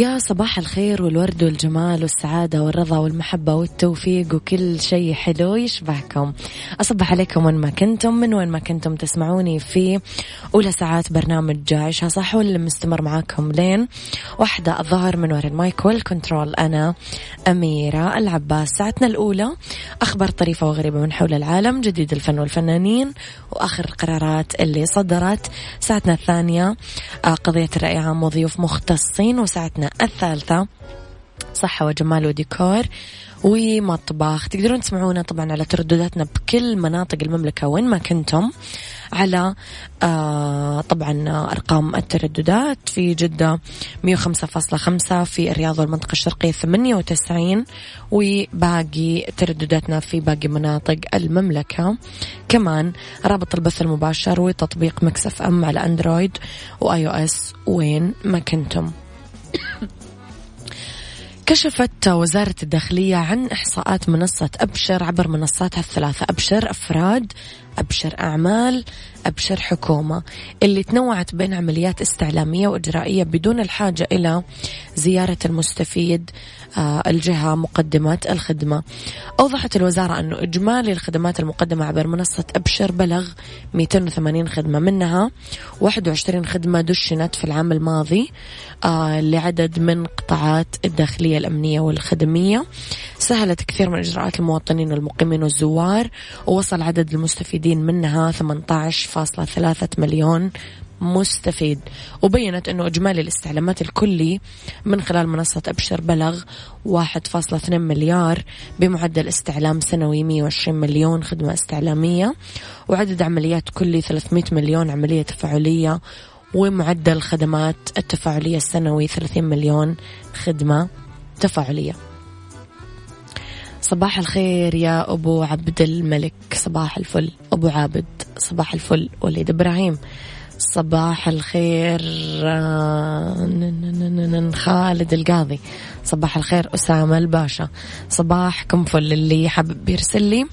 يا صباح الخير والورد والجمال والسعادة والرضا والمحبة والتوفيق وكل شيء حلو يشبهكم أصبح عليكم وين ما كنتم من وين ما كنتم تسمعوني في أولى ساعات برنامج عيشها صح واللي مستمر معاكم لين واحدة؟ الظهر من وراء ال mic وال control أنا أميرة العباس. ساعتنا الأولى أخبار طريفة وغريبة من حول العالم جديد الفن والفنانين وآخر القرارات اللي صدرت. ساعتنا الثانية آه، قضية الرأي عام وضيوف مختصين وساعتنا الثالثة. صحة وجمال وديكور ومطبخ. تقدرون تسمعونا طبعا على تردداتنا بكل مناطق المملكة وين ما كنتم. على آه طبعا أرقام الترددات في جدة 105.5 في الرياض والمنطقة الشرقية 98 وباقي تردداتنا في باقي مناطق المملكة. كمان رابط البث المباشر وتطبيق MIX FM على أندرويد و iOS وين ما كنتم. كشفت وزارة الداخلية عن إحصاءات منصة أبشر عبر منصاتها الثلاثة. أبشر أفراد أبشر أعمال أبشر حكومة. اللي تنوعت بين عمليات استعلامية وإجرائية بدون الحاجة إلى زيارة المستفيد آه، الجهة مقدمة الخدمة. أوضحت الوزارة أنه إجمالي الخدمات المقدمة عبر منصة أبشر بلغ 280 خدمة. منها 21 خدمة دشنت في العام الماضي آه، لعدد من قطاعات الداخلية الأمنية والخدمية. سهلت كثير من إجراءات المواطنين والمقيمين والزوار ووصل عدد المستفيدين منها 18.3 مليون مستفيد. وبينت أنه إجمالي الاستعلامات الكلي من خلال منصة أبشر بلغ 1.2 مليار بمعدل استعلام سنوي 120 مليون خدمة استعلامية وعدد عمليات كلي 300 مليون عملية تفاعلية ومعدل الخدمات التفاعلية السنوي 30 مليون خدمة تفاعلية. صباح الخير يا أبو عبد الملك صباح الفل. أبو عابد صباح الفل. وليد إبراهيم صباح الخير. آه، خالد القاضي صباح الخير. أسامة الباشا صباحكم فل. اللي حابب يرسل لي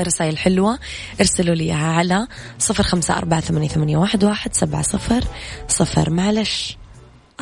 رسائل حلوة ارسلوا لي على صفر خمسة أربعة ثمانية, واحد سبعة صفر صفر. معلش.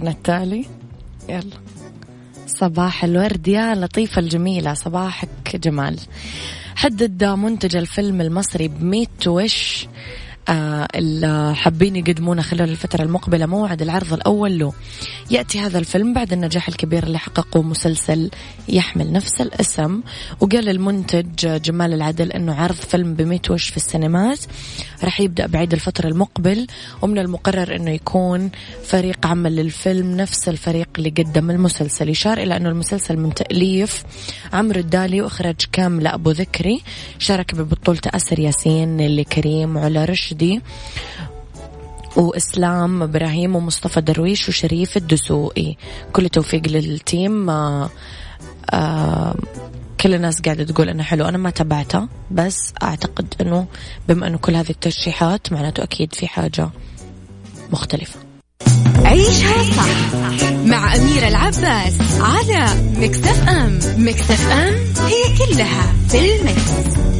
خبرنا التالي يلا. صباح الورد يا لطيفة الجميلة صباحك جمال. حدد منتج الفيلم المصري بميت وش اللي حابين يقدمونه خلال الفترة المقبلة موعد العرض الأول له. يأتي هذا الفيلم بعد النجاح الكبير اللي حققه مسلسل يحمل نفس الاسم. وقال المنتج جمال العدل أنه عرض فيلم بميت وش في السينمات. راح يبدأ بعيد الفترة المقبل ومن المقرر أنه يكون فريق عمل للفيلم نفس الفريق اللي قدم المسلسل. يشار إلى أنه المسلسل من تأليف عمرو الدالي وإخراج كاملة أبو ذكري. شارك ببطولة أسر ياسين نيلي كريم وعلا رشدي وإسلام إبراهيم ومصطفى درويش وشريف الدسوقي. كل توفيق للتيم. آه آه كل الناس قاعدة تقول إنه حلو. أنا ما تابعته بس أعتقد إنه بما إنه كل هذه الترشيحات معناته أكيد في حاجة مختلفة. عيشها صح مع أميرة العباس على مكتف أم. مكتف أم هي كلها في المكس.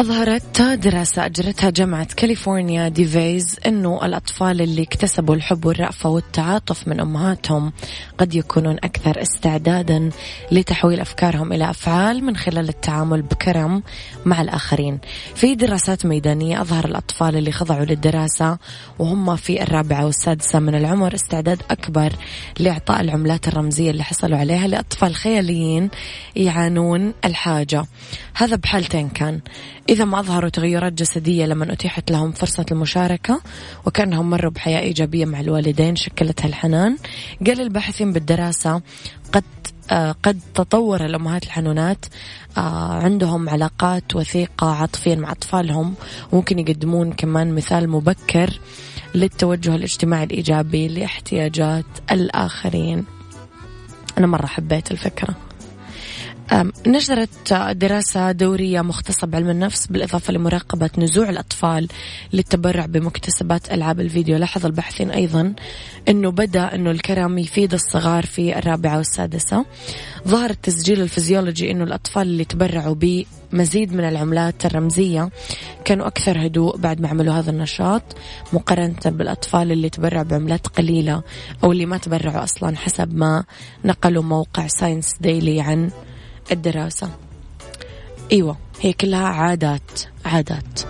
أظهرت دراسة أجرتها جامعة كاليفورنيا ديفيز أنه الأطفال اللي اكتسبوا الحب والرأفة والتعاطف من أمهاتهم قد يكونون أكثر استعدادا لتحويل أفكارهم إلى أفعال من خلال التعامل بكرم مع الآخرين. في دراسات ميدانية أظهر الأطفال اللي خضعوا للدراسة وهم في الرابعة والسادسة من العمر استعداد أكبر لإعطاء العملات الرمزية اللي حصلوا عليها لأطفال خياليين يعانون الحاجة. هذا بحالتين كان. إذا ما أظهروا تغيرات جسدية لما أتيحت لهم فرصة المشاركة وكأنهم مروا بحياة إيجابية مع الوالدين شكلتها الحنان. قال الباحثين بالدراسة قد آه قد تطور الأمهات الحنونات آه عندهم علاقات وثيقة عاطفيا مع أطفالهم. وممكن يقدمون كمان مثال مبكر للتوجه الاجتماعي الإيجابي لاحتياجات الآخرين. أنا مرة حبيت الفكرة. نشرت دراسة دورية مختصة بعلم النفس بالإضافة لمراقبة نزوع الأطفال للتبرع بمكتسبات ألعاب الفيديو. لاحظ الباحثين أيضا أنه بدأ أنه الكرم يفيد الصغار في الرابعة والسادسة. ظهر التسجيل الفيزيولوجي أنه الأطفال اللي تبرعوا بمزيد من العملات الرمزية كانوا أكثر هدوء بعد ما عملوا هذا النشاط مقارنة بالأطفال اللي تبرعوا بعملات قليلة أو اللي ما تبرعوا أصلا حسب ما نقلوا موقع ساينس ديلي عن الدراسة. أيوة هي كلها عادات عادات.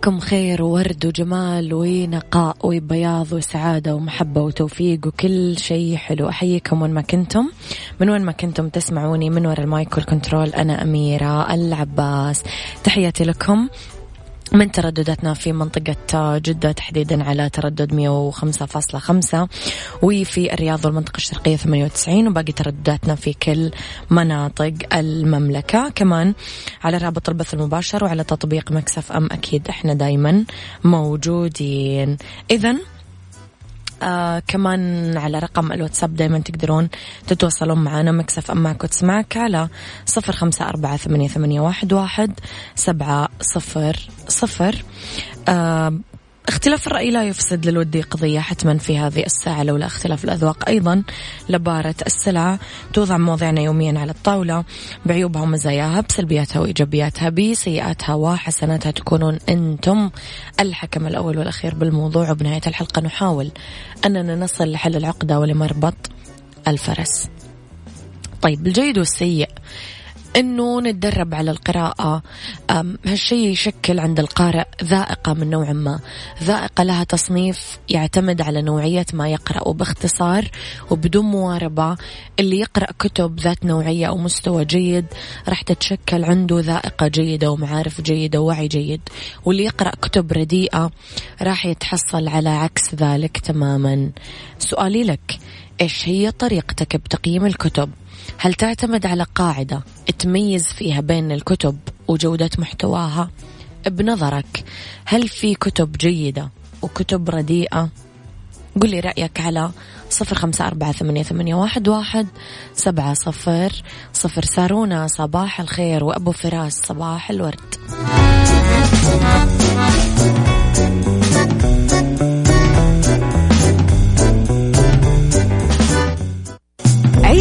صباحكم خير وورد وجمال ونقاء وبياض وسعادة ومحبة وتوفيق وكل شيء حلو. أحييكم وين ما كنتم. من وين ما كنتم تسمعوني من وراء ال mic وال control أنا أميرة العباس. تحياتي لكم. من تردداتنا في منطقة جدة تحديدا على تردد 105.5 وفي الرياض والمنطقة الشرقية 98 وباقي تردداتنا في كل مناطق المملكة. كمان على رابط البث المباشر وعلى تطبيق MIX FM أكيد إحنا دايما موجودين. إذا آه كمان على رقم الواتساب دايما تقدرون تتواصلون معنا مكسف أم معك وتسمعك على صفر خمسة أربعة ثمانية, ثمانية واحد, واحد سبعة صفر صفر. آه اختلاف الرأي لا يفسد للود قضية حتما في هذه الساعة لولا اختلاف الأذواق أيضا. لبارت السلع توضع مواضيعنا يوميا على الطاولة بعيوبها ومزاياها بسلبياتها وإيجابياتها بسيئاتها وحسناتها تكونون أنتم الحكم الأول والأخير بالموضوع. وبنهاية الحلقة نحاول أننا نصل لحل العقدة ولمربط الفرس. طيب الجيد والسيء. إنه نتدرب على القراءة. هالشيء يشكل عند القارئ ذائقة من نوع ما. ذائقة لها تصنيف يعتمد على نوعية ما يقرأ وباختصار وبدون مواربة. اللي يقرأ كتب ذات نوعية أو مستوى جيد راح تتشكل عنده ذائقة جيدة ومعارف جيدة ووعي جيد. واللي يقرأ كتب رديئة راح يتحصل على عكس ذلك تماما. سؤالي لك إيش هي طريقتك بتقييم الكتب؟ هل تعتمد على قاعدة تميز فيها بين الكتب وجودة محتواها؟ بنظرك هل في كتب جيدة وكتب رديئة؟ قل لي رأيك على صفر خمسة أربعة ثمانية, ثمانية واحد, واحد سبعة صفر صفر سارونا صباح الخير وأبو فراس صباح الورد.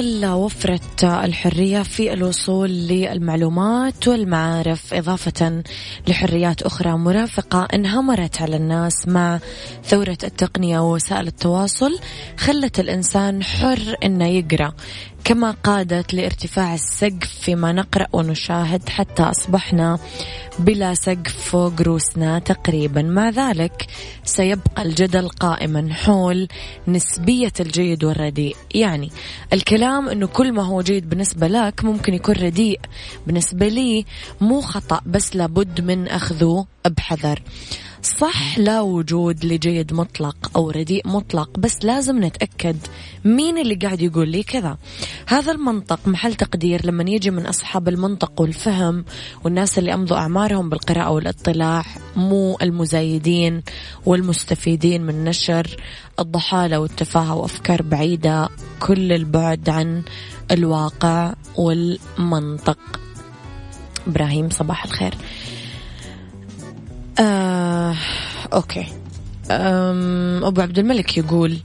في ظل وفرة الحرية في الوصول للمعلومات والمعارف إضافة لحريات أخرى مرافقة انهمرت على الناس مع ثورة التقنية ووسائل التواصل خلت الإنسان حر إنه يقرأ. كما قادت لارتفاع السقف فيما نقرأ ونشاهد حتى أصبحنا بلا سقف فوق روسنا تقريبا. مع ذلك سيبقى الجدل قائما. حول نسبية الجيد والرديء. يعني الكلام أنه كل ما هو جيد بالنسبة لك ممكن يكون رديء. بالنسبة لي مو خطأ بس لابد من أخذه بحذر. صح لا وجود لجيد مطلق أو رديء مطلق بس لازم نتأكد مين اللي قاعد يقول لي كذا. هذا المنطق محل تقدير لما يجي من أصحاب المنطق والفهم والناس اللي أمضوا أعمارهم بالقراءة والاطلاع مو المزايدين والمستفيدين من نشر الضحالة والتفاهة وأفكار بعيدة كل البعد عن الواقع والمنطق. إبراهيم صباح الخير. آه، أوكي. أبو عبد الملك يقول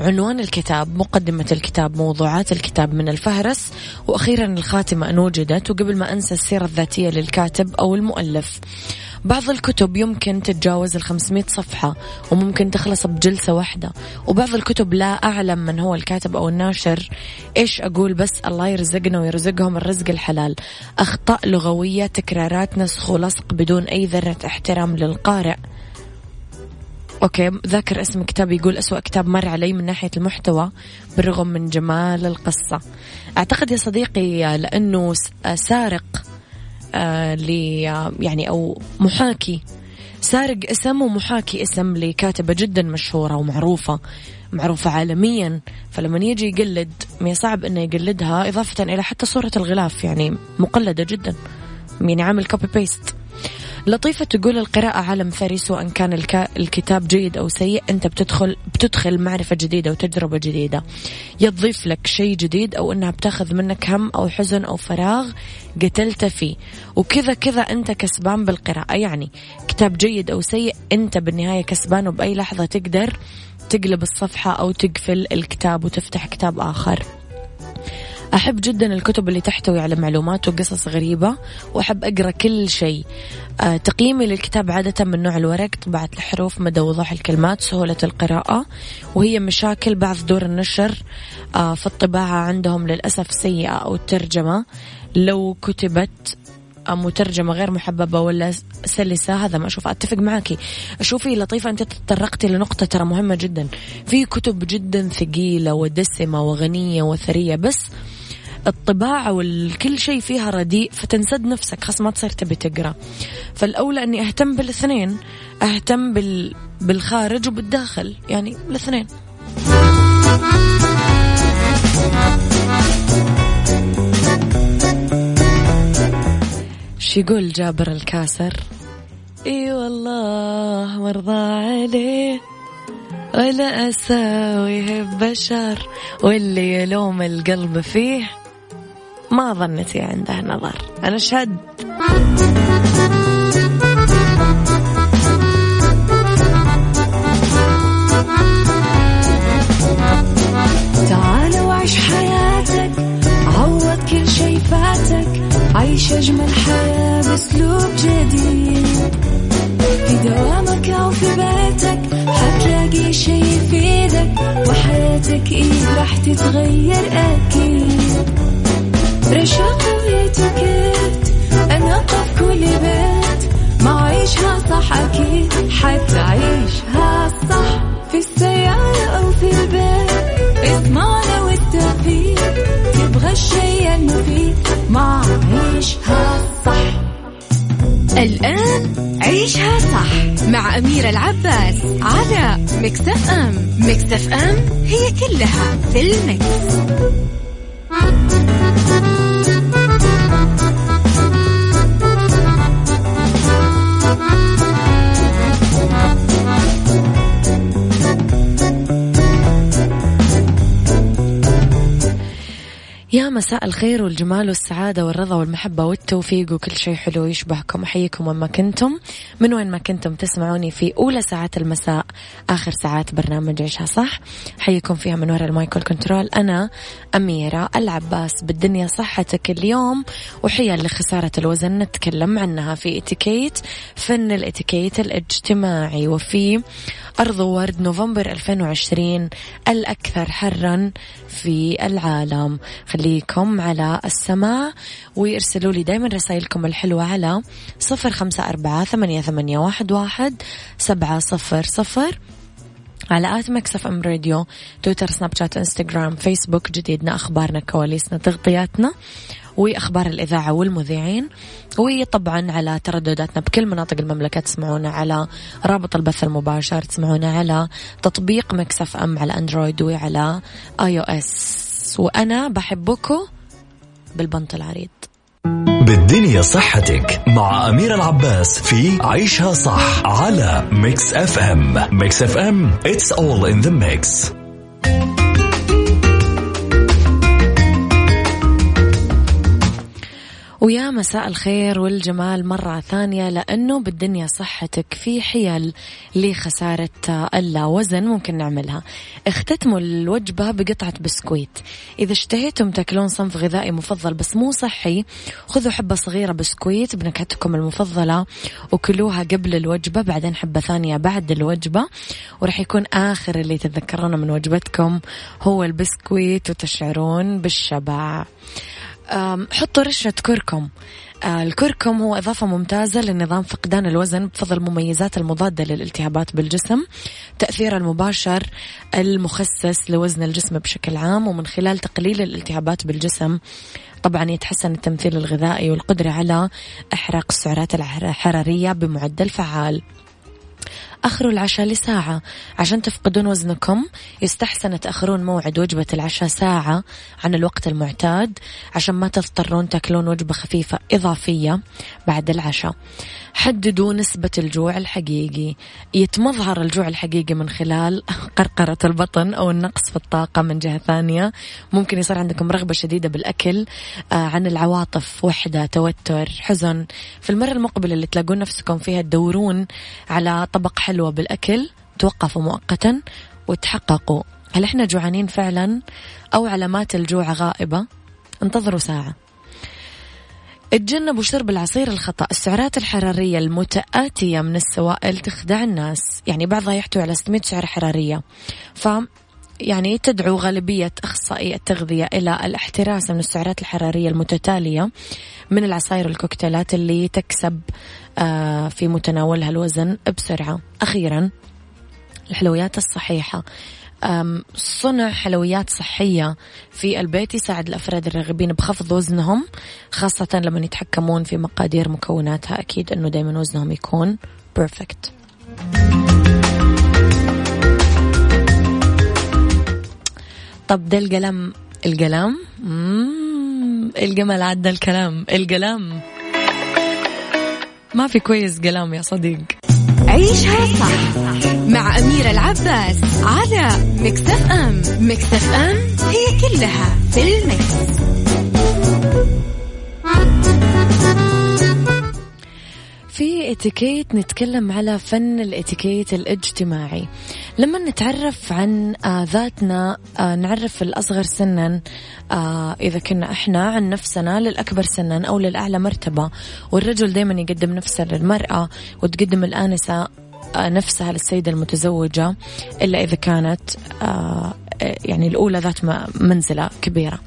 عنوان الكتاب مقدمة الكتاب موضوعات الكتاب من الفهرس وأخيرا الخاتمة أن وجدت وقبل ما أنسى السيرة الذاتية للكاتب أو المؤلف. بعض الكتب يمكن تتجاوز ال 500 صفحة وممكن تخلص بجلسة واحدة. وبعض الكتب لا أعلم من هو الكاتب أو الناشر. إيش أقول بس الله يرزقنا ويرزقهم الرزق الحلال. أخطاء لغوية تكرارات نسخ ولصق بدون أي ذرة احترام للقارئ. أوكي ذاكر اسم كتاب يقول أسوأ كتاب مر علي من ناحية المحتوى بالرغم من جمال القصة. أعتقد يا صديقي لأنه سارق آه ل يعني أو محاكي. سارق اسم ومحاكي اسم لكاتبة جدا مشهورة ومعروفة معروفة عالميا. فلما يجي يقلد من صعب إنه يقلدها إضافة إلى حتى صورة الغلاف يعني مقلدة جدا. يعني عامل copy paste لطيفة تقول القراءة عالم ثري سواء كان الكتاب جيد أو سيء أنت بتدخل بتدخل معرفة جديدة وتجربة جديدة. يضيف لك شيء جديد أو أنها بتاخذ منك هم أو حزن أو فراغ قتلت فيه. وكذا كذا أنت كسبان بالقراءة. يعني كتاب جيد أو سيء أنت بالنهاية كسبان وبأي لحظة تقدر تقلب الصفحة أو تقفل الكتاب وتفتح كتاب آخر. أحب جدا الكتب اللي تحتوي على معلومات وقصص غريبة وأحب أقرأ كل شيء. أه تقييمي للكتاب عادة من نوع الورق طبعة الحروف مدى وضوح الكلمات سهولة القراءة وهي مشاكل بعض دور النشر أه في الطباعة عندهم للأسف سيئة أو الترجمة لو كتبت مترجمة غير محببة ولا سلسة هذا ما أشوف. أتفق معك شوفي لطيفة أنت تطرقتي لنقطة ترى مهمة جدا. في كتب جدا ثقيلة ودسمة وغنية وثرية بس الطباعة والكل شيء فيها رديء فتنسد نفسك. خلاص ما تصير تبي تقرأ. فالأولى أني أهتم بالاثنين. أهتم بال... بالخارج وبالداخل. يعني الاثنين. شو يقول جابر الكاسر؟ إي والله مرضى عليه ولا اساويه بشر واللي يلوم القلب فيه ما ظنتي عنده نظر. أنا اشهد تعال وعيش حياتك عوض كل شي فاتك عيش أجمل حياة بأسلوب جديد. في دوامك أو في بيتك حتلاقي شي يفيدك وحياتك إيه راح تتغير أكيد. رشاق ويتوكيت أنا في كل بيت. ما عيشها صح أكيد حتعيشها صح. في السيارة أو في البيت اسمعنا والتوفيق. تبغى الشيء المفيد ما عيشها صح. الآن عيشها صح مع أميرة العباس على مكتف أم. مكتف أم هي كلها في المكس. مساء الخير والجمال والسعادة والرضا والمحبة والتوفيق وكل شيء حلو يشبهكم. أحييكم وين ما كنتم. من وين ما كنتم تسمعوني في أولى ساعات المساء آخر ساعات برنامج عيشها صح. حييكم فيها من وراء ال mic وال control أنا أميرة العباس بالدنيا صحتك اليوم. وحيل لخسارة الوزن نتكلم عنها في إتيكيت فن الإتيكيت الإجتماعي. وفي أرض ورد نوفمبر 2020 الأكثر حرا في العالم. خليكم على السماع ويرسلوا لي دايما رسائلكم الحلوة على صفر خمسة أربعة ثمانية, ثمانية واحد, واحد سبعة صفر صفر. على at MIX FM Radio تويتر سناب شات إنستغرام فيسبوك جديدنا أخبارنا كواليسنا تغطياتنا. وأخبار الإذاعة والمذيعين وطبعا على تردداتنا بكل مناطق المملكة تسمعونا على رابط البث المباشر تسمعونا على تطبيق MIX FM على أندرويد وعلى iOS. وأنا بحبكم بالبنط العريض بالدنيا صحتك مع أميرة العباس في عيشها صح على MIX FM. MIX FM it's all in the mix. ويا مساء الخير والجمال مرة ثانية لأنه بالدنيا صحتك في حيل لخسارة الوزن ممكن نعملها. اختتموا الوجبة بقطعة بسكويت. إذا اشتهيتم تاكلون صنف غذائي مفضل بس مو صحي خذوا حبة صغيرة بسكويت بنكهتكم المفضلة وكلوها قبل الوجبة بعدين حبة ثانية بعد الوجبة. ورح يكون آخر اللي تتذكرونه من وجبتكم هو البسكويت وتشعرون بالشبع. حطوا رشة كركم الكركم هو إضافة ممتازة لنظام فقدان الوزن بفضل مميزات المضادة للالتهابات بالجسم تأثير المباشر المخسس لوزن الجسم بشكل عام ومن خلال تقليل الالتهابات بالجسم طبعا يتحسن التمثيل الغذائي والقدرة على إحراق السعرات الحرارية بمعدل فعال. أخروا العشاء لساعة. عشان تفقدون وزنكم يستحسن تأخرون موعد وجبة العشاء ساعة عن الوقت المعتاد عشان ما تضطرون تاكلون وجبة خفيفة إضافية بعد العشاء. حددوا نسبة الجوع الحقيقي. يتمظهر الجوع الحقيقي من خلال قرقرة البطن أو النقص في الطاقة من جهة ثانية. ممكن يصير عندكم رغبة شديدة بالأكل آه، عن العواطف وحدة توتر حزن. في المرة المقبلة اللي تلاقون نفسكم فيها تدورون على طبق حلوة بالأكل توقفوا مؤقتا وتحققوا هل إحنا جوعانين فعلا؟ أو علامات الجوع غائبة؟ انتظروا ساعة. تجنبوا شرب العصير الخطأ. السعرات الحرارية المتآتية من السوائل تخدع الناس. يعني بعضها يحتوي على 600 سعرة حرارية. ف يعني تدعو غالبية أخصائي التغذية إلى الاحتراس من السعرات الحرارية المتتالية من العصائر الكوكتيلات اللي تكسب آه، في متناولها الوزن بسرعة. أخيرا الحلويات الصحيحة. صنع حلويات صحية في البيت يساعد الأفراد الراغبين بخفض وزنهم خاصة لما يتحكمون في مقادير مكوناتها. أكيد أنه دايما وزنهم يكون بيرفكت طب ده القلم القلم الجمل عدى الكلام. القلم ما في كويس كلام يا صديق. عيشها صح مع أميرة العباس على مكتف أم. مكتف أم هي كلها في المكس. في اتيكيت نتكلم على فن الاتيكيت الاجتماعي. لما نتعرف عن آه ذاتنا آه نعرف الأصغر سنا آه إذا كنا إحنا عن نفسنا للأكبر سنا أو للأعلى مرتبة. والرجل دايما يقدم نفسه للمرأة وتقدم الآنسة نفسها للسيدة المتزوجة إلا إذا كانت يعني الأولى ذات منزلة كبيرة.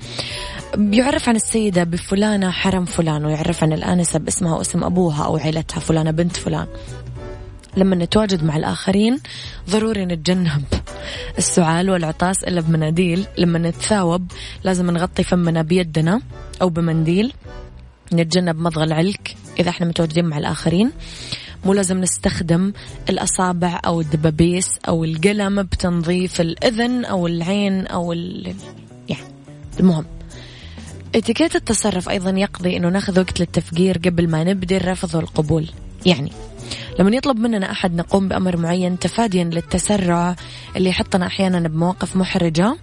يعرف عن السيدة بفلانة حرم فلان ويعرف عن الآنسة باسمها واسم أبوها أو عيلتها فلانة بنت فلان. لما نتواجد مع الآخرين ضروري نتجنب السعال والعطاس إلا بمناديل. لما نتثاوب لازم نغطي فمنا بيدنا أو بمنديل. نتجنب مضغ العلك إذا إحنا متواجدين مع الآخرين. مو لازم نستخدم الأصابع أو الدبابيس أو القلم بتنظيف الأذن أو العين أو ال... يعني المهم. اتيكيت التصرف أيضا يقضي أنه ناخذ وقت للتفكير قبل ما نبدي الرفض والقبول. يعني. لما يطلب مننا أحد نقوم بأمر معين تفاديا للتسرع اللي يحطنا أحيانا بمواقف محرجة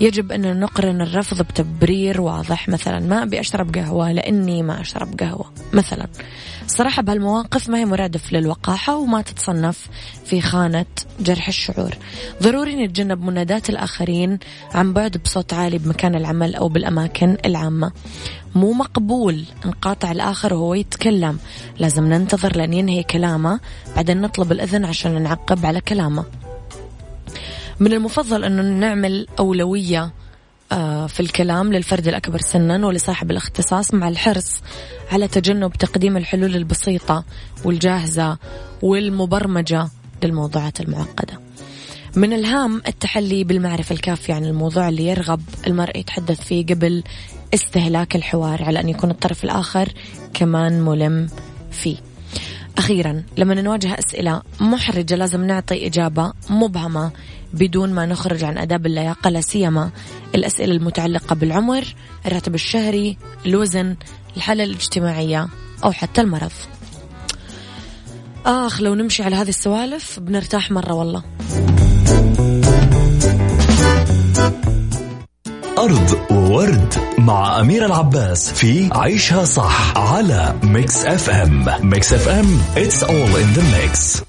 يجب أن نقرن الرفض بتبرير واضح. مثلا ما أبي أشرب قهوة لأني ما أشرب قهوة. مثلا. الصراحة بهالمواقف ما هي مرادف للوقاحة وما تتصنف في خانة جرح الشعور. ضروري نتجنب منادات الآخرين عن بعد بصوت عالي بمكان العمل أو بالأماكن العامة. مو مقبول. نقاطع الآخر وهو يتكلم. لازم ننتظر لأن ينهي كلامه. بعدين نطلب الإذن عشان نعقب على كلامه. من المفضل أنه نعمل أولوية آه، في الكلام للفرد الأكبر سنا ولصاحب الاختصاص مع الحرص على تجنب تقديم الحلول البسيطة والجاهزة والمبرمجة للموضوعات المعقدة. من الهام التحلي بالمعرفة الكافية عن الموضوع اللي يرغب المرء يتحدث فيه قبل استهلاك الحوار على أن يكون الطرف الآخر كمان ملم فيه. أخيرا لما نواجه أسئلة محرجة لازم نعطي إجابة مبهمة بدون ما نخرج عن آداب اللياقة لا سيما الأسئلة المتعلقة بالعمر الراتب الشهري الوزن الحالة الاجتماعية أو حتى المرض. آخ لو نمشي على هذه السوالف بنرتاح مرة والله. أرض ورد مع أميرة العباس في عيشها صح على MIX FM MIX FM it's all in the mix.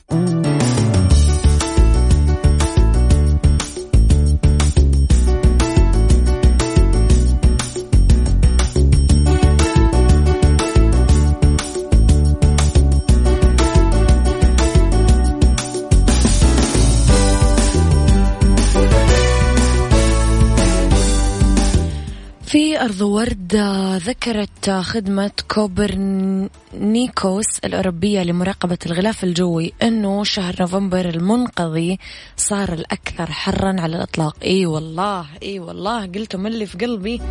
أرض ورد ذكرت خدمة كوبرنيكوس الأوروبية لمراقبة الغلاف الجوي أنه شهر نوفمبر المنقضي صار الأكثر حرا على الإطلاق. إي والله إي والله قلتم اللي في قلبي.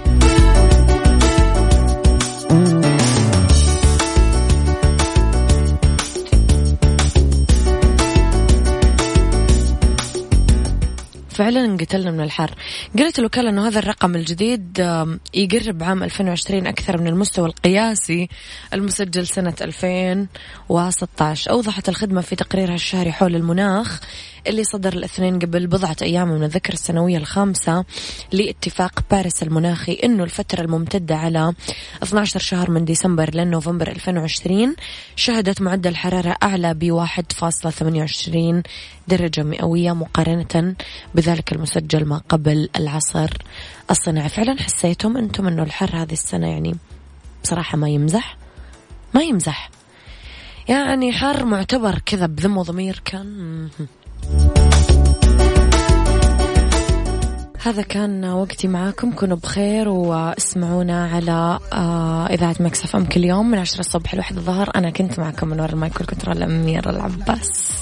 فعلا انقتلنا من الحر. قالت الوكالة أنه هذا الرقم الجديد يقرب عام 2020 أكثر من المستوى القياسي المسجل سنة 2016 أوضحت الخدمة في تقريرها الشهري حول المناخ اللي صدر الاثنين قبل بضعة أيام من الذكرى السنوية الخامسة لاتفاق باريس المناخي أنه الفترة الممتدة على 12 شهر من ديسمبر لنوفمبر 2020 شهدت معدل حرارة أعلى ب 1.28 درجة مئوية مقارنة بذلك المسجل ما قبل العصر الصناعي. فعلا حسيتم أنتم أنه الحر هذه السنة يعني بصراحة ما يمزح ما يمزح. يعني حر معتبر كذا بذمة وضمير كان هذا كان وقتي معاكم كونوا بخير واسمعونا على آه، إذاعة MIX FM كل يوم من عشرة الصبح لواحد الظهر. أنا كنت معكم من وراء ال mic وال control أميرة العباس.